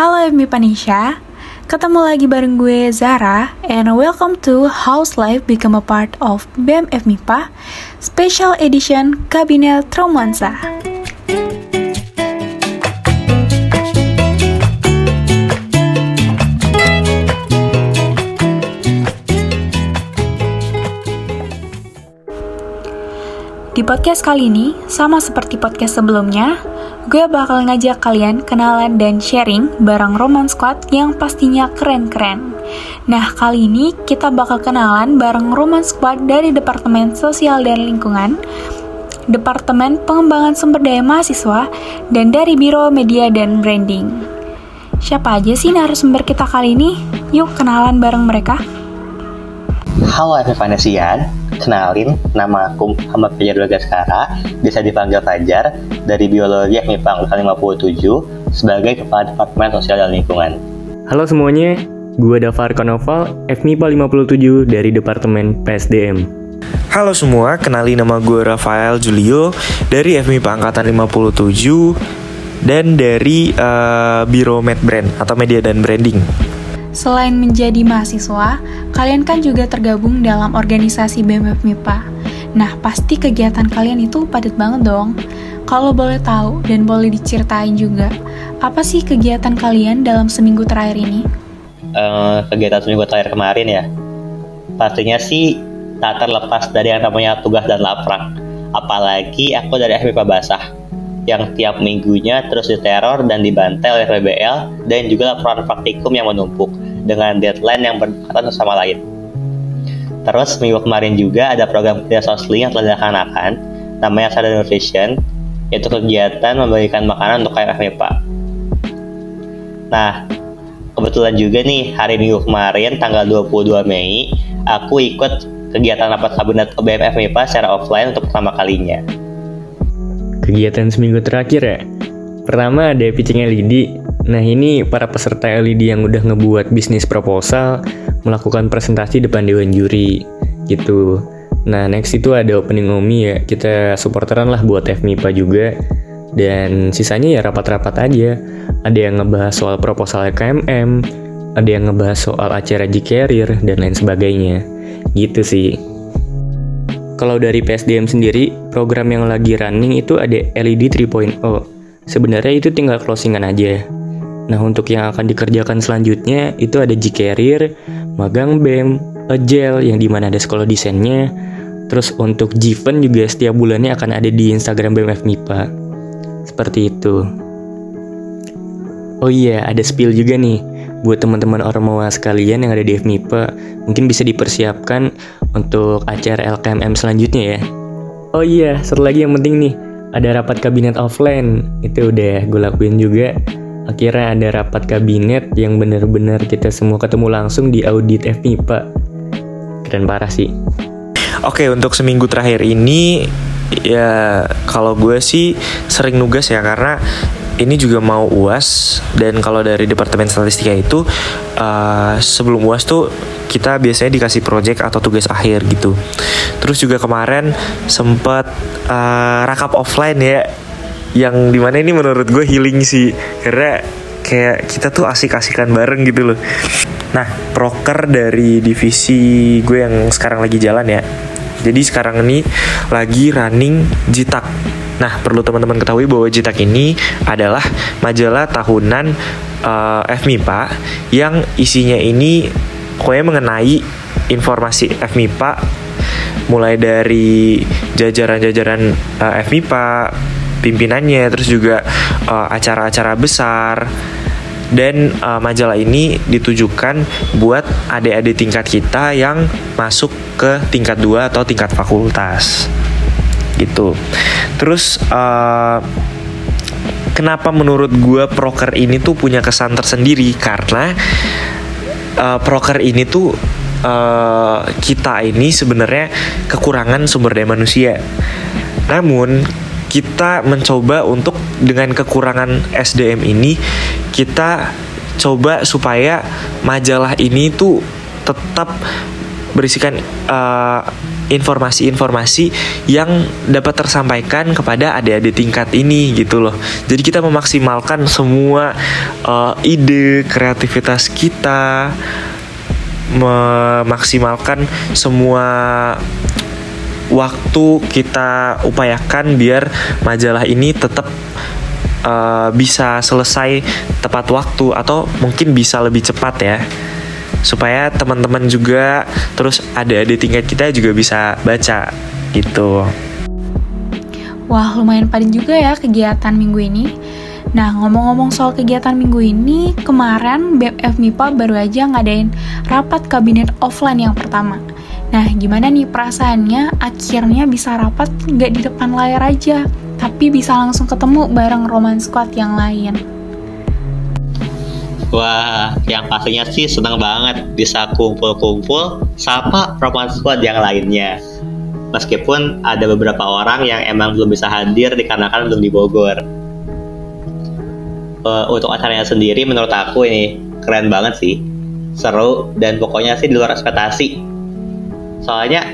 Halo Emi Panisha, ketemu lagi bareng gue Zara and welcome to House Life Become a Part of BMF MIPA Special Edition Kabinet Romansa. Di podcast kali ini, sama seperti podcast sebelumnya, gue bakal ngajak kalian kenalan dan sharing barang Roman Squad yang pastinya keren-keren. Nah, kali ini kita bakal kenalan bareng Roman Squad dari Departemen Sosial dan Lingkungan, Departemen Pengembangan Sumber Daya Mahasiswa, dan dari Biro Media dan Branding. Siapa aja sih narasumber kita kali ini? Yuk kenalan bareng mereka. Halo Evanesian, Kenalin, nama aku Muhammad Fajar Bagaskara, bisa dipanggil Fajar, dari Biologi MIPA Angkatan 57, sebagai Kepala Departemen Sosial dan Lingkungan. Halo semuanya, gue Davar Konoval, FMIPA 57 dari Departemen PSDM. Halo semua, kenali nama gue Rafael Julio dari FMIPA Angkatan 57 dan dari uh, Biro Med Brand atau Media dan Branding. Selain menjadi mahasiswa, kalian kan juga tergabung dalam organisasi BMF MIPA. Nah, pasti kegiatan kalian itu padat banget dong. Kalau boleh tahu dan boleh diceritain juga, apa sih kegiatan kalian dalam seminggu terakhir ini? Uh, kegiatan seminggu terakhir kemarin ya, pastinya sih tak terlepas dari yang namanya tugas dan laprak. Apalagi aku dari FMIPA Basah, yang tiap minggunya terus diteror dan dibantai oleh PBL dan juga laporan praktikum yang menumpuk dengan deadline yang berdekatan sama lain. Terus minggu kemarin juga ada program kerja sosli yang telah dilaksanakan namanya Sada Nutrition yaitu kegiatan membagikan makanan untuk KFMIPA. Nah, kebetulan juga nih hari minggu kemarin tanggal 22 Mei aku ikut kegiatan rapat kabinet BMF MIPA secara offline untuk pertama kalinya. Kegiatan seminggu terakhir ya? Pertama ada pitching LED. Nah ini para peserta LED yang udah ngebuat bisnis proposal melakukan presentasi depan dewan juri gitu. Nah next itu ada opening OMI ya kita supporteran lah buat FMIPA juga dan sisanya ya rapat-rapat aja. Ada yang ngebahas soal proposal KMM, ada yang ngebahas soal acara G-Carrier dan lain sebagainya. Gitu sih. Kalau dari PSDM sendiri, program yang lagi running itu ada LED 3.0. Sebenarnya itu tinggal closingan aja. Nah, untuk yang akan dikerjakan selanjutnya itu ada G-Carrier, magang BEM, Agile yang di mana ada sekolah desainnya. Terus untuk Jiven juga setiap bulannya akan ada di Instagram BMF MIPA. Seperti itu. Oh iya, ada spill juga nih buat teman-teman Ormawa sekalian yang ada di FMIPA mungkin bisa dipersiapkan untuk acara LKMM selanjutnya ya. Oh iya, satu lagi yang penting nih, ada rapat kabinet offline. Itu udah gue lakuin juga. Akhirnya ada rapat kabinet yang bener-bener kita semua ketemu langsung di audit FMIPA. Keren parah sih. Oke, untuk seminggu terakhir ini ya kalau gue sih sering nugas ya karena ini juga mau UAS dan kalau dari Departemen Statistika itu uh, sebelum UAS tuh kita biasanya dikasih project atau tugas akhir gitu. Terus juga kemarin sempat uh, rakap offline ya yang di mana ini menurut gue healing sih karena kayak kita tuh asik-asikan bareng gitu loh. Nah, proker dari divisi gue yang sekarang lagi jalan ya. Jadi sekarang ini lagi running Jitak Nah, perlu teman-teman ketahui bahwa Jitak ini adalah majalah tahunan uh, FMIPA yang isinya ini pokoknya mengenai informasi FMIPA mulai dari jajaran-jajaran uh, FMIPA, pimpinannya, terus juga acara-acara uh, besar dan uh, majalah ini ditujukan buat adik-adik tingkat kita yang masuk ke tingkat 2 atau tingkat fakultas gitu. Terus uh, kenapa menurut gue proker ini tuh punya kesan tersendiri karena uh, proker ini tuh uh, kita ini sebenarnya kekurangan sumber daya manusia. Namun kita mencoba untuk dengan kekurangan SDM ini kita coba supaya majalah ini tuh tetap berisikan uh, informasi-informasi yang dapat tersampaikan kepada adik-adik tingkat ini gitu loh. Jadi kita memaksimalkan semua uh, ide kreativitas kita, memaksimalkan semua waktu kita upayakan biar majalah ini tetap uh, bisa selesai tepat waktu atau mungkin bisa lebih cepat ya supaya teman-teman juga terus ada di tingkat kita juga bisa baca gitu. Wah, lumayan padat juga ya kegiatan minggu ini. Nah, ngomong-ngomong soal kegiatan minggu ini, kemarin BMF MIPA baru aja ngadain rapat kabinet offline yang pertama. Nah, gimana nih perasaannya akhirnya bisa rapat nggak di depan layar aja, tapi bisa langsung ketemu bareng Roman Squad yang lain. Wah, yang pastinya sih senang banget bisa kumpul-kumpul sama perempuan squad yang lainnya. Meskipun ada beberapa orang yang emang belum bisa hadir dikarenakan belum di Bogor. Uh, untuk acaranya sendiri menurut aku ini keren banget sih. Seru dan pokoknya sih di luar ekspektasi. Soalnya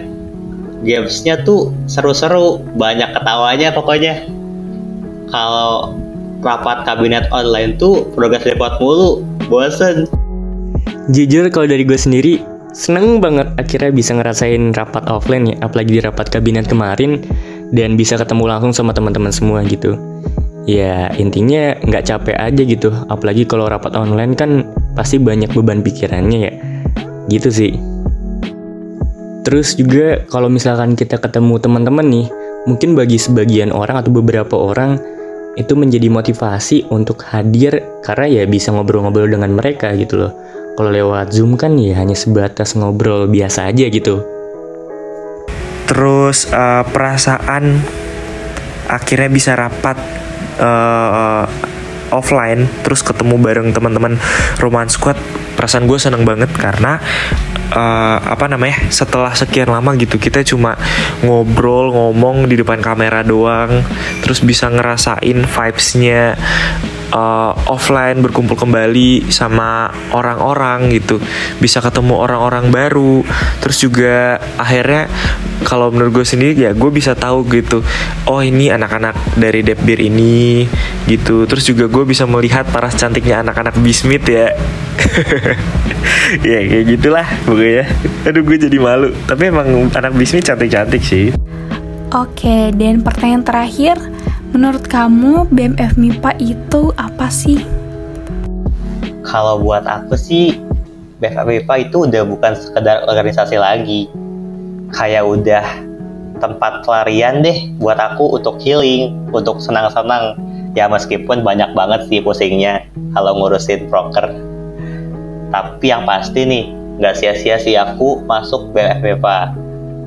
gamesnya tuh seru-seru, banyak ketawanya pokoknya. Kalau rapat kabinet online tuh progres report mulu, bosen. Jujur kalau dari gue sendiri, seneng banget akhirnya bisa ngerasain rapat offline ya, apalagi di rapat kabinet kemarin, dan bisa ketemu langsung sama teman-teman semua gitu. Ya intinya nggak capek aja gitu, apalagi kalau rapat online kan pasti banyak beban pikirannya ya, gitu sih. Terus juga kalau misalkan kita ketemu teman-teman nih, mungkin bagi sebagian orang atau beberapa orang itu menjadi motivasi untuk hadir karena ya bisa ngobrol-ngobrol dengan mereka gitu loh. Kalau lewat Zoom kan ya hanya sebatas ngobrol biasa aja gitu. Terus uh, perasaan akhirnya bisa rapat uh, offline terus ketemu bareng teman-teman Roman Squad perasaan gue seneng banget karena uh, apa namanya setelah sekian lama gitu kita cuma ngobrol ngomong di depan kamera doang terus bisa ngerasain vibesnya uh, offline berkumpul kembali sama orang-orang gitu. Bisa ketemu orang-orang baru. Terus juga akhirnya kalau menurut gue sendiri ya gue bisa tahu gitu oh ini anak-anak dari Depbir ini gitu. Terus juga gue bisa melihat paras cantiknya anak-anak Bismit ya. Ya kayak gitulah pokoknya. Aduh gue jadi malu. Tapi emang anak bisnis cantik-cantik sih. Oke dan pertanyaan terakhir menurut kamu BMF MIPA itu apa sih kalau buat aku sih BMF MIPA itu udah bukan sekedar organisasi lagi kayak udah tempat pelarian deh buat aku untuk healing, untuk senang-senang. Ya meskipun banyak banget sih pusingnya kalau ngurusin broker tapi yang pasti nih, nggak sia-sia sih aku masuk BFBPA.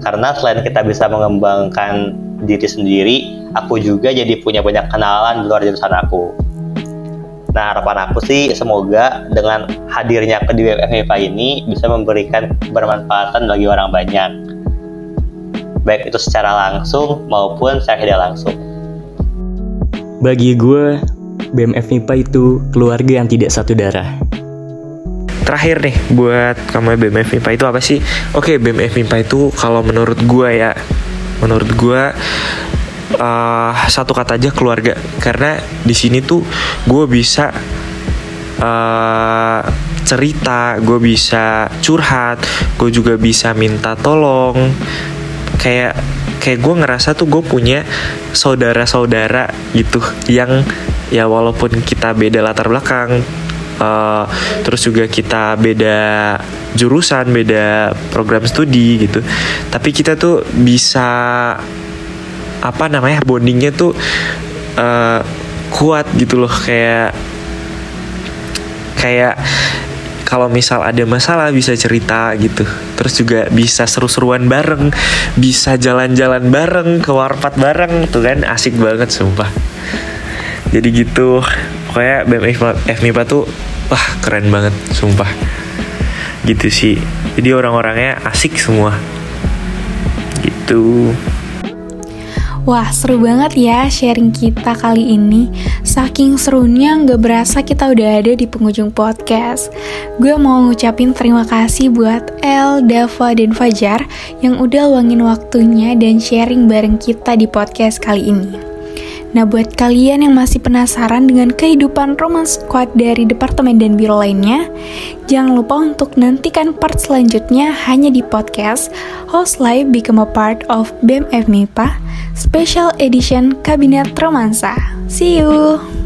Karena selain kita bisa mengembangkan diri sendiri, aku juga jadi punya banyak kenalan di luar jurusan aku. Nah, harapan aku sih semoga dengan hadirnya ke di BFBPA ini bisa memberikan bermanfaatan bagi orang banyak. Baik itu secara langsung maupun secara tidak langsung. Bagi gue, BMF MIPA itu keluarga yang tidak satu darah terakhir nih buat kamu BMF MIPA itu apa sih? Oke, BMF MIPA itu kalau menurut gue ya, menurut gue uh, satu kata aja keluarga. Karena di sini tuh gue bisa uh, cerita, gue bisa curhat, gue juga bisa minta tolong. Kayak kayak gue ngerasa tuh gue punya saudara-saudara gitu yang ya walaupun kita beda latar belakang uh, terus juga kita beda jurusan beda program studi gitu. Tapi kita tuh bisa apa namanya bondingnya tuh uh, kuat gitu loh. Kayak kayak kalau misal ada masalah bisa cerita gitu. Terus juga bisa seru-seruan bareng bisa jalan-jalan bareng ke warpat bareng tuh kan asik banget sumpah. Jadi gitu pokoknya BMX FMIPA tuh wah keren banget sumpah gitu sih jadi orang-orangnya asik semua gitu Wah, seru banget ya sharing kita kali ini. Saking serunya nggak berasa kita udah ada di penghujung podcast. Gue mau ngucapin terima kasih buat El, Dava, dan Fajar yang udah luangin waktunya dan sharing bareng kita di podcast kali ini. Nah, buat kalian yang masih penasaran dengan kehidupan Roman Squad dari departemen dan biro lainnya, jangan lupa untuk nantikan part selanjutnya hanya di podcast Host Live Become a Part of BEM FMIPA Special Edition Kabinet Romansa. See you!